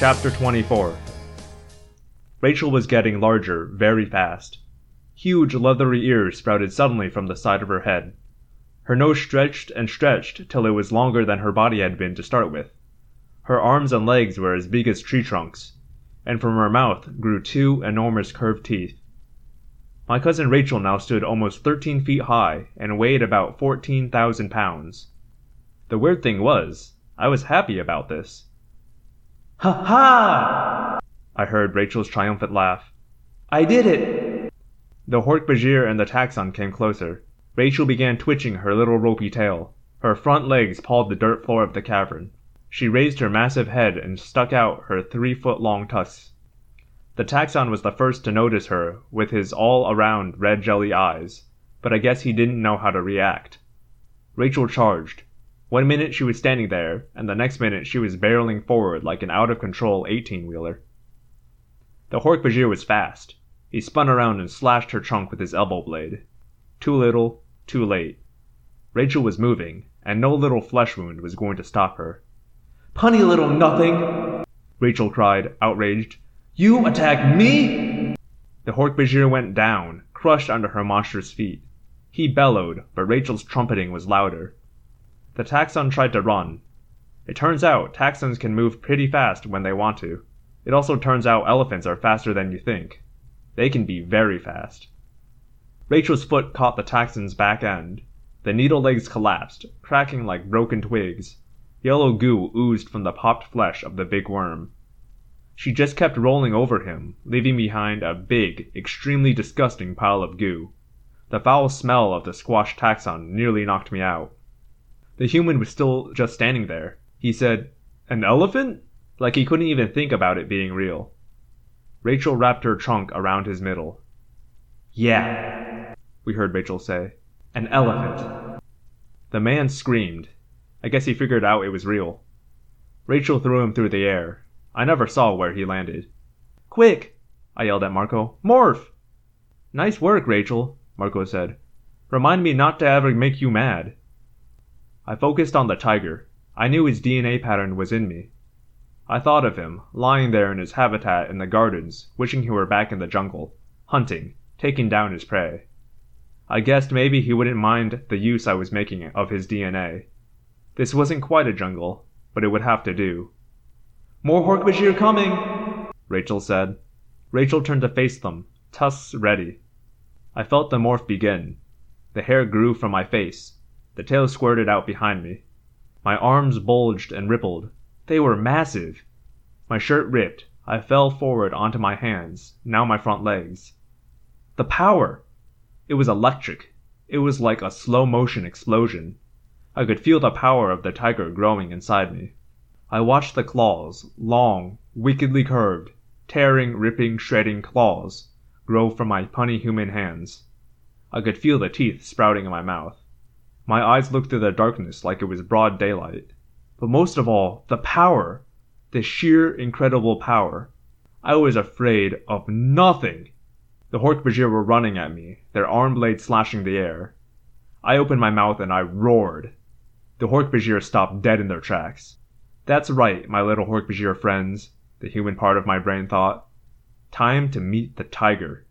Chapter 24 Rachel was getting larger very fast. Huge leathery ears sprouted suddenly from the side of her head. Her nose stretched and stretched till it was longer than her body had been to start with. Her arms and legs were as big as tree trunks, and from her mouth grew two enormous curved teeth. My cousin Rachel now stood almost 13 feet high and weighed about 14,000 pounds. The weird thing was, I was happy about this. Ha ha! I heard Rachel's triumphant laugh. I did it! The Hork-Bajir and the Taxxon came closer. Rachel began twitching her little ropey tail. Her front legs pawed the dirt floor of the cavern. She raised her massive head and stuck out her three foot long tusks. The Taxxon was the first to notice her with his all around red jelly eyes, but I guess he didn't know how to react. Rachel charged. One minute she was standing there, and the next minute she was barreling forward like an out of control 18 wheeler. The Hork-Bajir was fast. He spun around and slashed her trunk with his elbow blade. Too little, too late. Rachel was moving, and no little flesh wound was going to stop her. Punny little nothing! Rachel cried, outraged. You attacked me? The Hork-Bajir went down, crushed under her monstrous feet. He bellowed, but Rachel's trumpeting was louder. The Taxxon tried to run. It turns out Taxxons can move pretty fast when they want to. It also turns out elephants are faster than you think. They can be very fast. Rachel's foot caught the Taxxon's back end. The needle legs collapsed, cracking like broken twigs. Yellow goo oozed from the popped flesh of the big worm. She just kept rolling over him, leaving behind a big, extremely disgusting pile of goo. The foul smell of the squashed Taxxon nearly knocked me out. The human was still just standing there. He said, An elephant? Like he couldn't even think about it being real. Rachel wrapped her trunk around his middle. Yeah, we heard Rachel say. An elephant. The man screamed. I guess he figured out it was real. Rachel threw him through the air. I never saw where he landed. Quick! I yelled at Marco. Morph! Nice work, Rachel, Marco said. Remind me not to ever make you mad. I focused on the tiger. I knew his DNA pattern was in me. I thought of him, lying there in his habitat in the gardens, wishing he were back in the jungle, hunting, taking down his prey. I guessed maybe he wouldn't mind the use I was making of his DNA. This wasn't quite a jungle, but it would have to do. More Hork-Bajir coming, Rachel said. Rachel turned to face them, tusks ready. I felt the morph begin. The hair grew from my face. The tail squirted out behind me. My arms bulged and rippled. They were massive. My shirt ripped. I fell forward onto my hands, now my front legs. The power! It was electric. It was like a slow motion explosion. I could feel the power of the tiger growing inside me. I watched the claws, long, wickedly curved, tearing, ripping, shredding claws, grow from my punny human hands. I could feel the teeth sprouting in my mouth. My eyes looked through the darkness like it was broad daylight. But most of all, the power. The sheer, incredible power. I was afraid of nothing. The Hork-Bajir were running at me, their arm blades slashing the air. I opened my mouth and I roared. The Hork-Bajir stopped dead in their tracks. That's right, my little Hork-Bajir friends, the human part of my brain thought. Time to meet the tiger.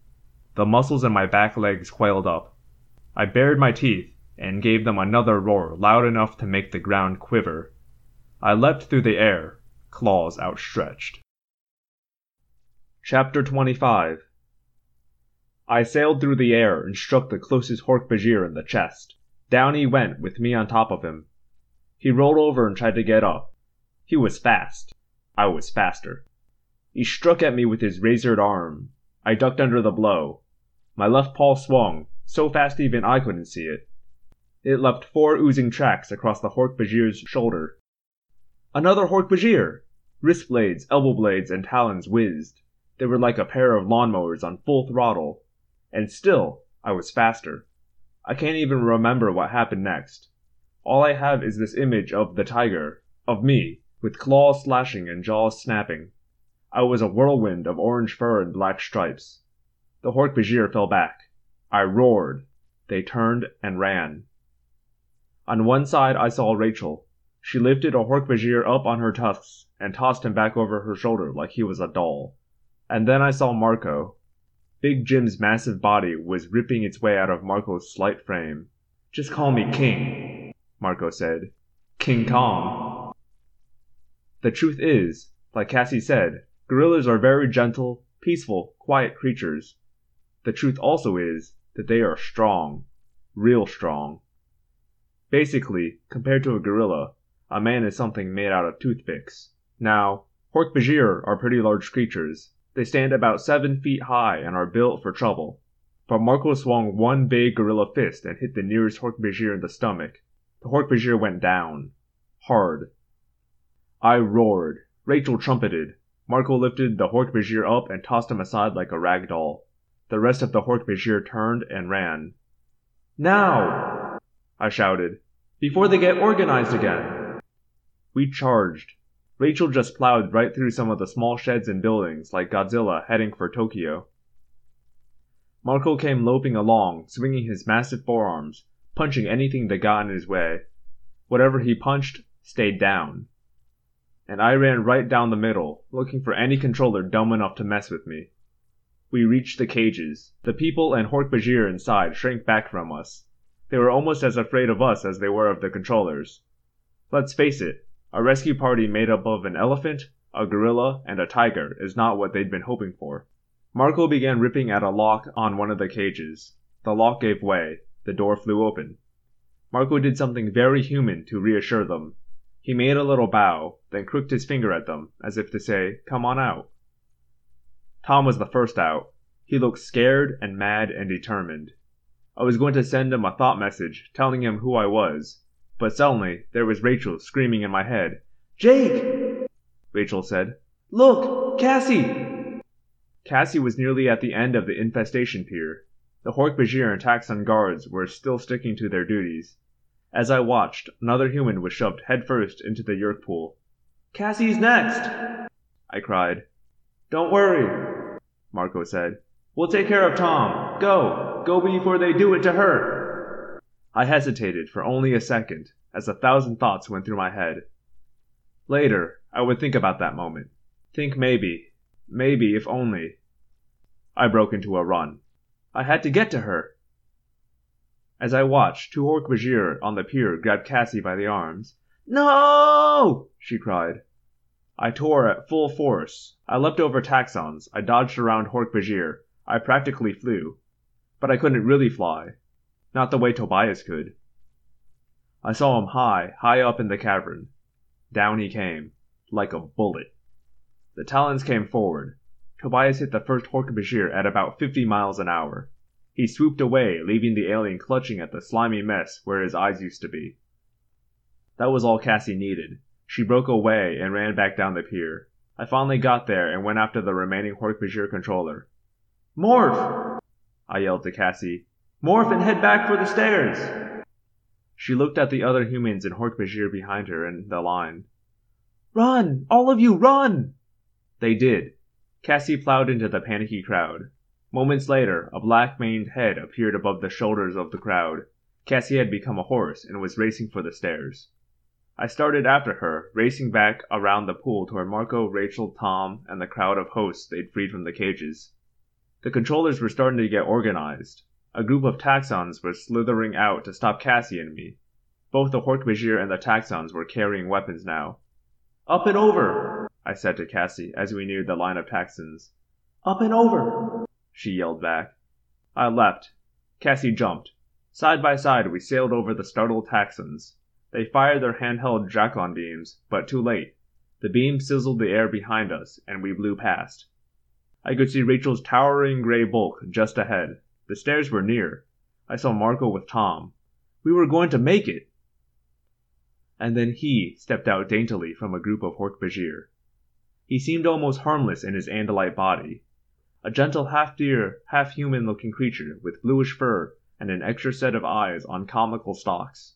The muscles in my back legs coiled up. I bared my teeth and gave them another roar loud enough to make the ground quiver. I leapt through the air, claws outstretched. Chapter 25 I sailed through the air and struck the closest Hork-Bajir in the chest. Down he went with me on top of him. He rolled over and tried to get up. He was fast. I was faster. He struck at me with his razored arm. I ducked under the blow. My left paw swung, so fast even I couldn't see it. It left four oozing tracks across the Hork-Bajir's shoulder. Another Hork-Bajir! Wrist blades, elbow blades, and talons whizzed. They were like a pair of lawnmowers on full throttle. And still, I was faster. I can't even remember what happened next. All I have is this image of the tiger, of me, with claws slashing and jaws snapping. I was a whirlwind of orange fur and black stripes. The Hork-Bajir fell back. I roared. They turned and ran. On one side I saw Rachel. She lifted a Hork-Bajir up on her tusks and tossed him back over her shoulder like he was a doll. And then I saw Marco. Big Jim's massive body was ripping its way out of Marco's slight frame. Just call me King, Marco said. King Kong. The truth is, like Cassie said, gorillas are very gentle, peaceful, quiet creatures. The truth also is that they are strong. Real strong. Basically, compared to a gorilla, a man is something made out of toothpicks. Now, Hork-Bajir are pretty large creatures. They stand about seven feet high and are built for trouble. But Marco swung one big gorilla fist and hit the nearest Hork-Bajir in the stomach. The Hork-Bajir went down. Hard. I roared. Rachel trumpeted. Marco lifted the Hork-Bajir up and tossed him aside like a rag doll. The rest of the Hork-Bajir turned and ran. Now! I shouted. Before they get organized again. We charged. Rachel just plowed right through some of the small sheds and buildings like Godzilla heading for Tokyo. Marco came loping along, swinging his massive forearms, punching anything that got in his way. Whatever he punched stayed down. And I ran right down the middle, looking for any controller dumb enough to mess with me. We reached the cages. The people and Hork-Bajir inside shrank back from us. They were almost as afraid of us as they were of the controllers. Let's face it, a rescue party made up of an elephant, a gorilla, and a tiger is not what they'd been hoping for. Marco began ripping at a lock on one of the cages. The lock gave way. The door flew open. Marco did something very human to reassure them. He made a little bow, then crooked his finger at them, as if to say, Come on out. Tom was the first out. He looked scared and mad and determined. I was going to send him a thought message telling him who I was, but suddenly there was Rachel screaming in my head. Jake! Rachel said. Look! Cassie! Cassie was nearly at the end of the infestation pier. The Hork-Bajir and Taxxon guards were still sticking to their duties. As I watched, another human was shoved headfirst into the Yeerk pool. Cassie's next! I cried. Don't worry, Marco said. We'll take care of Tom. Go! Go before they do it to her! I hesitated for only a second, as a thousand thoughts went through my head. Later, I would think about that moment. Think maybe, maybe if only. I broke into a run. I had to get to her. As I watched, two Hork-Bajir on the pier grabbed Cassie by the arms. No! she cried. I tore at full force. I leapt over Taxxons. I dodged around Hork-Bajir. I practically flew. But I couldn't really fly. Not the way Tobias could. I saw him high, high up in the cavern. Down he came, like a bullet. The Talons came forward. Tobias hit the first Hork-Bajir at about 50 miles an hour. He swooped away, leaving the alien clutching at the slimy mess where his eyes used to be. That was all Cassie needed. She broke away and ran back down the pier. I finally got there and went after the remaining Hork-Bajir controller. Morph! I yelled to Cassie, Morph and head back for the stairs! She looked at the other humans in Hork-Bajir behind her in the line. Run! All of you, run! They did. Cassie plowed into the panicky crowd. Moments later, a black maned head appeared above the shoulders of the crowd. Cassie had become a horse and was racing for the stairs. I started after her, racing back around the pool toward Marco, Rachel, Tom, and the crowd of hosts they'd freed from the cages. The controllers were starting to get organized. A group of Taxxons was slithering out to stop Cassie and me. Both the Hork-Bajir and the Taxxons were carrying weapons now. Up and over, I said to Cassie as we neared the line of Taxxons. Up and over, she yelled back. I leapt. Cassie jumped. Side by side we sailed over the startled Taxxons. They fired their handheld Dracon beams, but too late. The beams sizzled the air behind us, and we blew past. I could see Rachel's towering gray bulk just ahead. The stairs were near. I saw Marco with Tom. We were going to make it! And then he stepped out daintily from a group of Hork-Bajir. He seemed almost harmless in his Andalite body. A gentle half-deer, half-human looking creature with bluish fur and an extra set of eyes on comical stalks.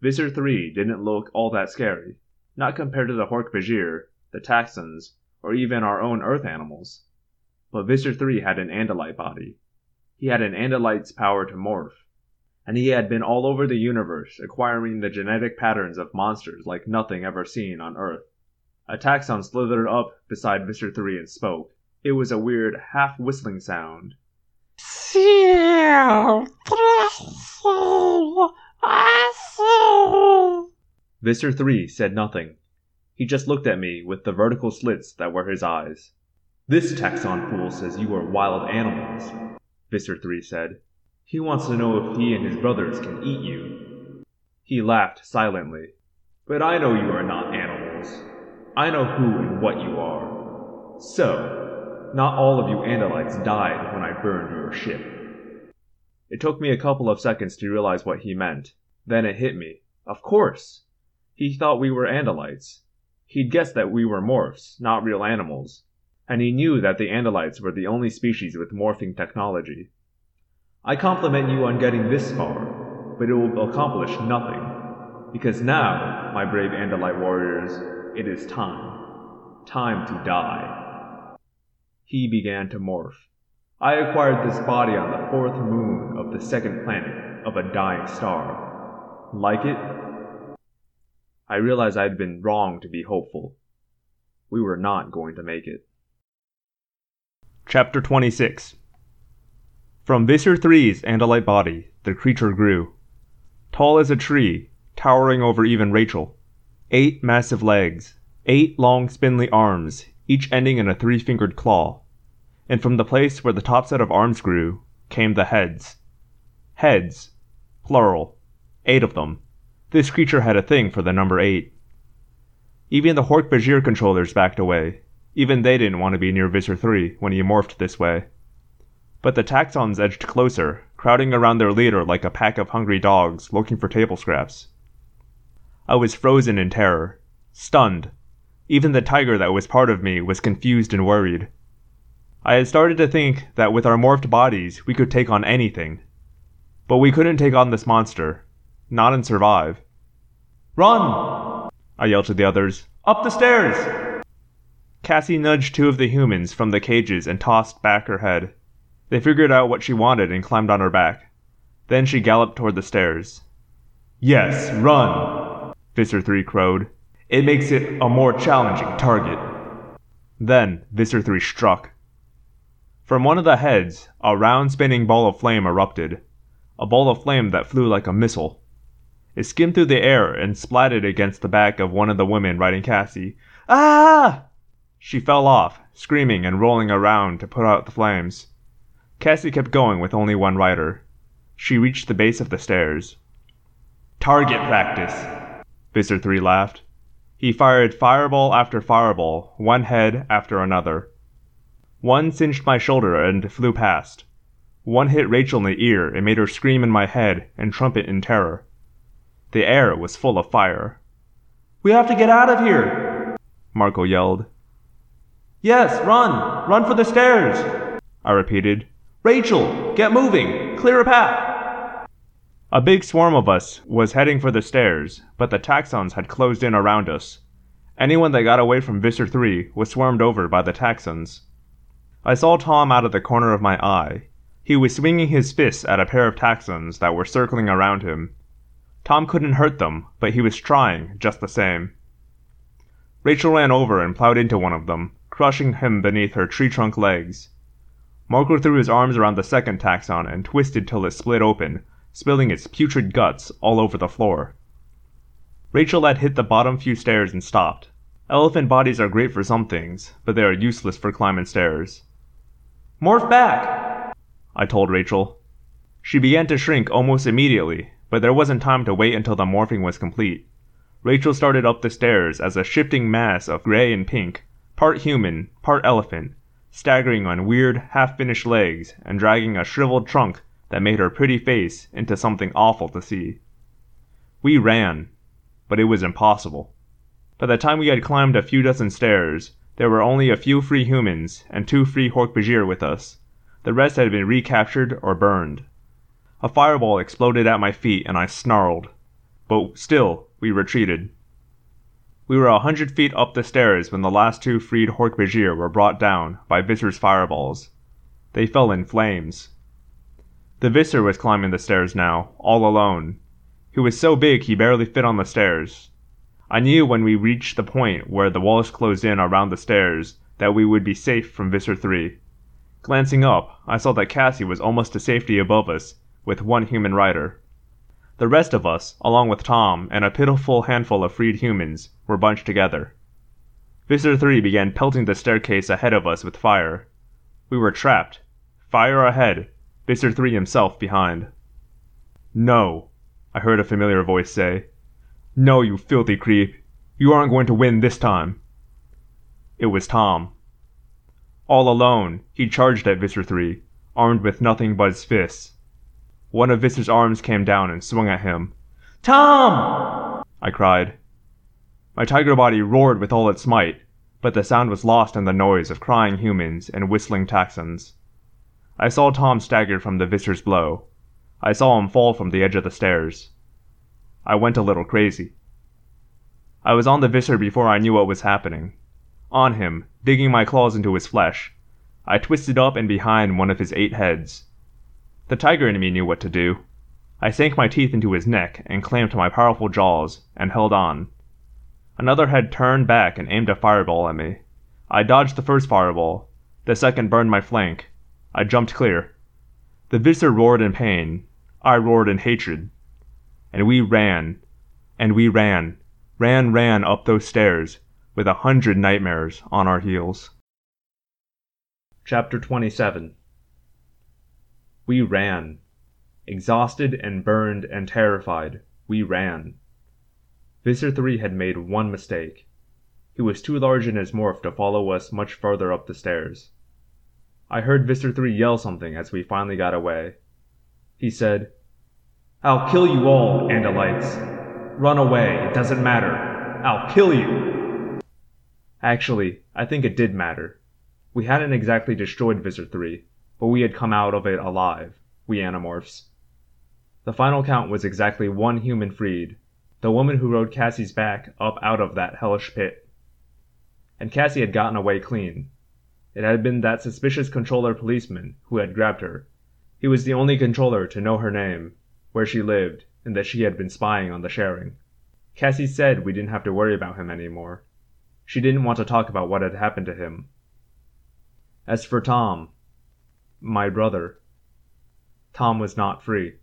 Visser 3 didn't look all that scary, not compared to the Hork-Bajir, the Taxxons, or even our own Earth animals. But Visser 3 had an Andalite body. He had an Andalite's power to morph. and he had been all over the universe acquiring the genetic patterns of monsters like nothing ever seen on Earth. A Taxxon slithered up beside Visser 3 and spoke. It was a weird, half whistling sound. Visser 3 said nothing. He just looked at me with the vertical slits that were his eyes. This taxxon fool says you are wild animals, Visser 3 said. He wants to know if he and his brothers can eat you. He laughed silently. But I know you are not animals. I know who and what you are. So, not all of you Andalites died when I burned your ship. It took me a couple of seconds to realize what he meant. Then it hit me. Of course! He thought we were Andalites. He'd guessed that we were morphs, not real animals. And he knew that the Andalites were the only species with morphing technology. I compliment you on getting this far, but it will accomplish nothing. Because now, my brave Andalite warriors, it is time. Time to die. He began to morph. I acquired this body on the fourth moon of the second planet of a dying star. Like it? I realized I had been wrong to be hopeful. We were not going to make it. Chapter 26 from Visser III's Andalite body, the creature grew. Tall as a tree, towering over even Rachel. Eight massive legs, eight long spindly arms, each ending in a three fingered claw. And from the place where the top set of arms grew, came the heads. Heads. Plural. Eight of them. This creature had a thing for the number eight. Even the Hork-Bajir controllers backed away. Even they didn't want to be near Visser 3 when he morphed this way. But the taxxons edged closer, crowding around their leader like a pack of hungry dogs looking for table scraps. I was frozen in terror, stunned. Even the tiger that was part of me was confused and worried. I had started to think that with our morphed bodies we could take on anything. But we couldn't take on this monster. Not and survive. Run! I yelled to the others. Up the stairs! Cassie nudged two of the humans from the cages and tossed back her head. They figured out what she wanted and climbed on her back. Then she galloped toward the stairs. Yes, run! Visser 3 crowed. It makes it a more challenging target. Then Visser 3 struck. From one of the heads, a round spinning ball of flame erupted. A ball of flame that flew like a missile. It skimmed through the air and splatted against the back of one of the women riding Cassie. Ah! She fell off, screaming and rolling around to put out the flames. Cassie kept going with only one rider. She reached the base of the stairs. Target practice, Visser 3 laughed. He fired fireball after fireball, one head after another. One singed my shoulder and flew past. One hit Rachel in the ear and made her scream in my head and trumpet in terror. The air was full of fire. We have to get out of here, Marco yelled. Yes, run! Run for the stairs! I repeated, Rachel, get moving! Clear a path! A big swarm of us was heading for the stairs, but the Taxxons had closed in around us. Anyone that got away from Visser 3 was swarmed over by the Taxxons. I saw Tom out of the corner of my eye. He was swinging his fists at a pair of Taxxons that were circling around him. Tom couldn't hurt them, but he was trying just the same. Rachel ran over and plowed into one of them, crushing him beneath her tree trunk legs. Marco threw his arms around the second Taxxon and twisted till it split open, spilling its putrid guts all over the floor. Rachel had hit the bottom few stairs and stopped. Elephant bodies are great for some things, but they are useless for climbing stairs. Morph back! I told Rachel. She began to shrink almost immediately, but there wasn't time to wait until the morphing was complete. Rachel started up the stairs as a shifting mass of gray and pink, part human, part elephant, staggering on weird, half finished legs and dragging a shriveled trunk that made her pretty face into something awful to see. We ran, but it was impossible. By the time we had climbed a few dozen stairs, there were only a few free humans and two free Hork-Bajir with us. The rest had been recaptured or burned. A fireball exploded at my feet and I snarled. But still, we retreated. We were a hundred feet up the stairs when the last two freed Hork-Bajir were brought down by Visser's fireballs. They fell in flames. The Visser was climbing the stairs now, all alone. He was so big he barely fit on the stairs. I knew when we reached the point where the walls closed in around the stairs that we would be safe from Visser 3. Glancing up, I saw that Cassie was almost to safety above us, with one human rider. The rest of us, along with Tom and a pitiful handful of freed humans, were bunched together. Visser 3 began pelting the staircase ahead of us with fire. We were trapped. Fire ahead, Visser 3 himself behind. No, I heard a familiar voice say. No, you filthy creep. You aren't going to win this time. It was Tom. All alone, he charged at Visser 3, armed with nothing but his fists. One of Visser's arms came down and swung at him. Tom! I cried. My tiger body roared with all its might, but the sound was lost in the noise of crying humans and whistling Taxxons. I saw Tom stagger from the Visser's blow. I saw him fall from the edge of the stairs. I went a little crazy. I was on the Visser before I knew what was happening. On him, digging my claws into his flesh. I twisted up and behind one of his eight heads. The tiger in me knew what to do. I sank my teeth into his neck and clamped my powerful jaws, and held on. Another head turned back and aimed a fireball at me. I dodged the first fireball. The second burned my flank. I jumped clear. The Visser roared in pain. I roared in hatred. And we ran. And we ran. Ran, ran up those stairs, with a hundred nightmares on our heels. Chapter 27 we ran. Exhausted and burned and terrified, we ran. Visser 3 had made one mistake. He was too large in his morph to follow us much farther up the stairs. I heard Visser 3 yell something as we finally got away. He said, I'll kill you all, Andalites. Run away, it doesn't matter. I'll kill you. Actually, I think it did matter. We hadn't exactly destroyed Visser 3, but we had come out of it alive, we Animorphs. The final count was exactly one human freed, the woman who rode Cassie's back up out of that hellish pit. And Cassie had gotten away clean. It had been that suspicious controller policeman who had grabbed her. He was the only controller to know her name, where she lived, and that she had been spying on the sharing. Cassie said we didn't have to worry about him anymore. She didn't want to talk about what had happened to him. As for Tom, my brother. Tom was not free.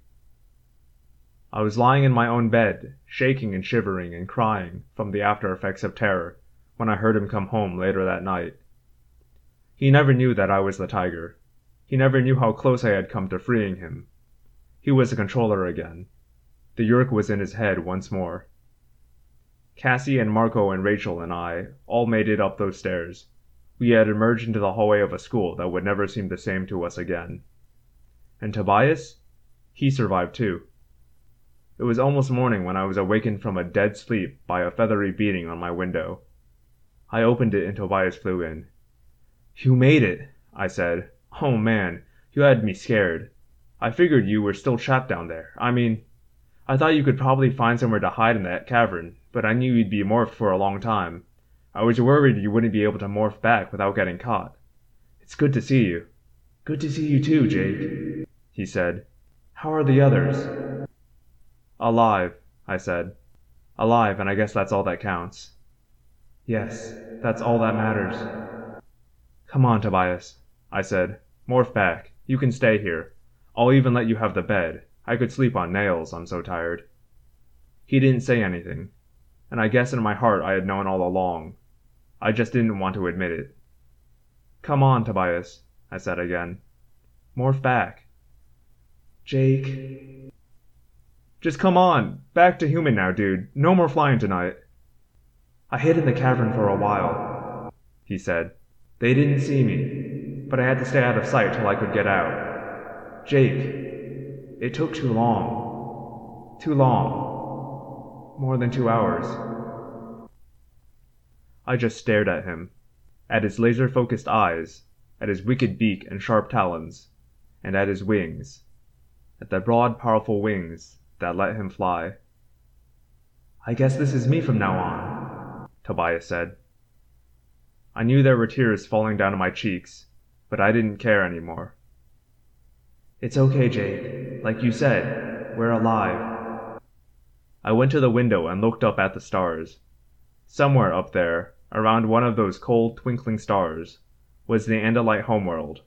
I was lying in my own bed, shaking and shivering and crying from the after effects of terror, when I heard him come home later that night. He never knew that I was the tiger. He never knew how close I had come to freeing him. He was a controller again. The Yeerk was in his head once more. Cassie and Marco and Rachel and I all made it up those stairs, we had emerged into the hallway of a school that would never seem the same to us again. And Tobias? He survived too. It was almost morning when I was awakened from a dead sleep by a feathery beating on my window. I opened it and Tobias flew in. You made it, I said. Oh man, you had me scared. I figured you were still trapped down there. I mean, I thought you could probably find somewhere to hide in that cavern, but I knew you'd be morphed for a long time. I was worried you wouldn't be able to morph back without getting caught. It's good to see you. Good to see you too, Jake, he said. How are the others? Alive, I said. Alive, and I guess that's all that counts. Yes, that's all that matters. Come on, Tobias, I said. Morph back. You can stay here. I'll even let you have the bed. I could sleep on nails, I'm so tired. He didn't say anything, and I guess in my heart I had known all along I just didn't want to admit it. Come on, Tobias, I said again. Morph back. Jake. Just come on. Back to human now, dude. No more flying tonight. I hid in the cavern for a while, he said. They didn't see me, but I had to stay out of sight till I could get out. Jake, it took too long. Too long. More than two hours. I just stared at him, at his laser focused eyes, at his wicked beak and sharp talons, and at his wings, at the broad, powerful wings that let him fly. I guess this is me from now on, Tobias said. I knew there were tears falling down my cheeks, but I didn't care any more. It's okay, Jake. Like you said, we're alive. I went to the window and looked up at the stars. Somewhere up there, around one of those cold, twinkling stars, was the Andalite homeworld.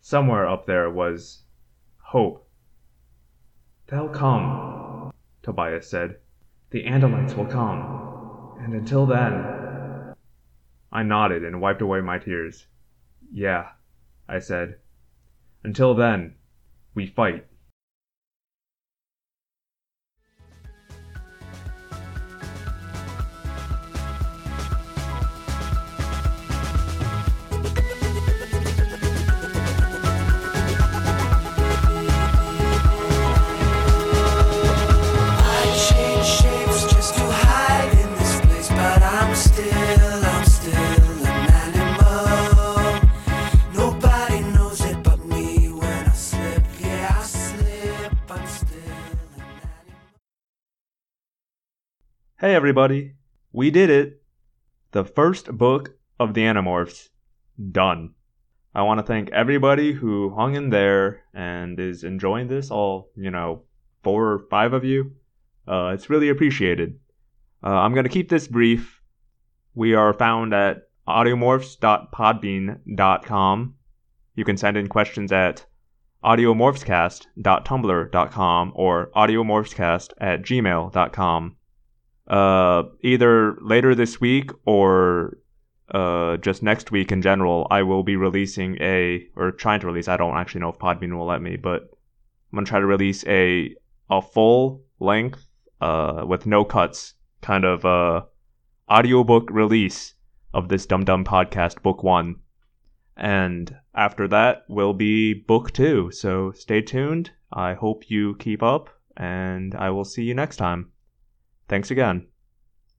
Somewhere up there was hope. They'll come, Tobias said. The Andalites will come. And until then. I nodded and wiped away my tears. Yeah, I said. Until then, we fight. Hey everybody, we did it! The first book of the Animorphs. Done. I want to thank everybody who hung in there and is enjoying this, all, you know, four or five of you. Uh, it's really appreciated. Uh, I'm going to keep this brief. We are found at audiomorphs.podbean.com. You can send in questions at audiomorphscast.tumblr.com or audiomorphscast at gmail.com uh, either later this week or uh, just next week in general, I will be releasing a or trying to release. I don't actually know if Podbean will let me, but I'm gonna try to release a a full length uh, with no cuts kind of uh, audiobook release of this Dum Dum podcast, book one. And after that will be book two. So stay tuned. I hope you keep up, and I will see you next time. Thanks again.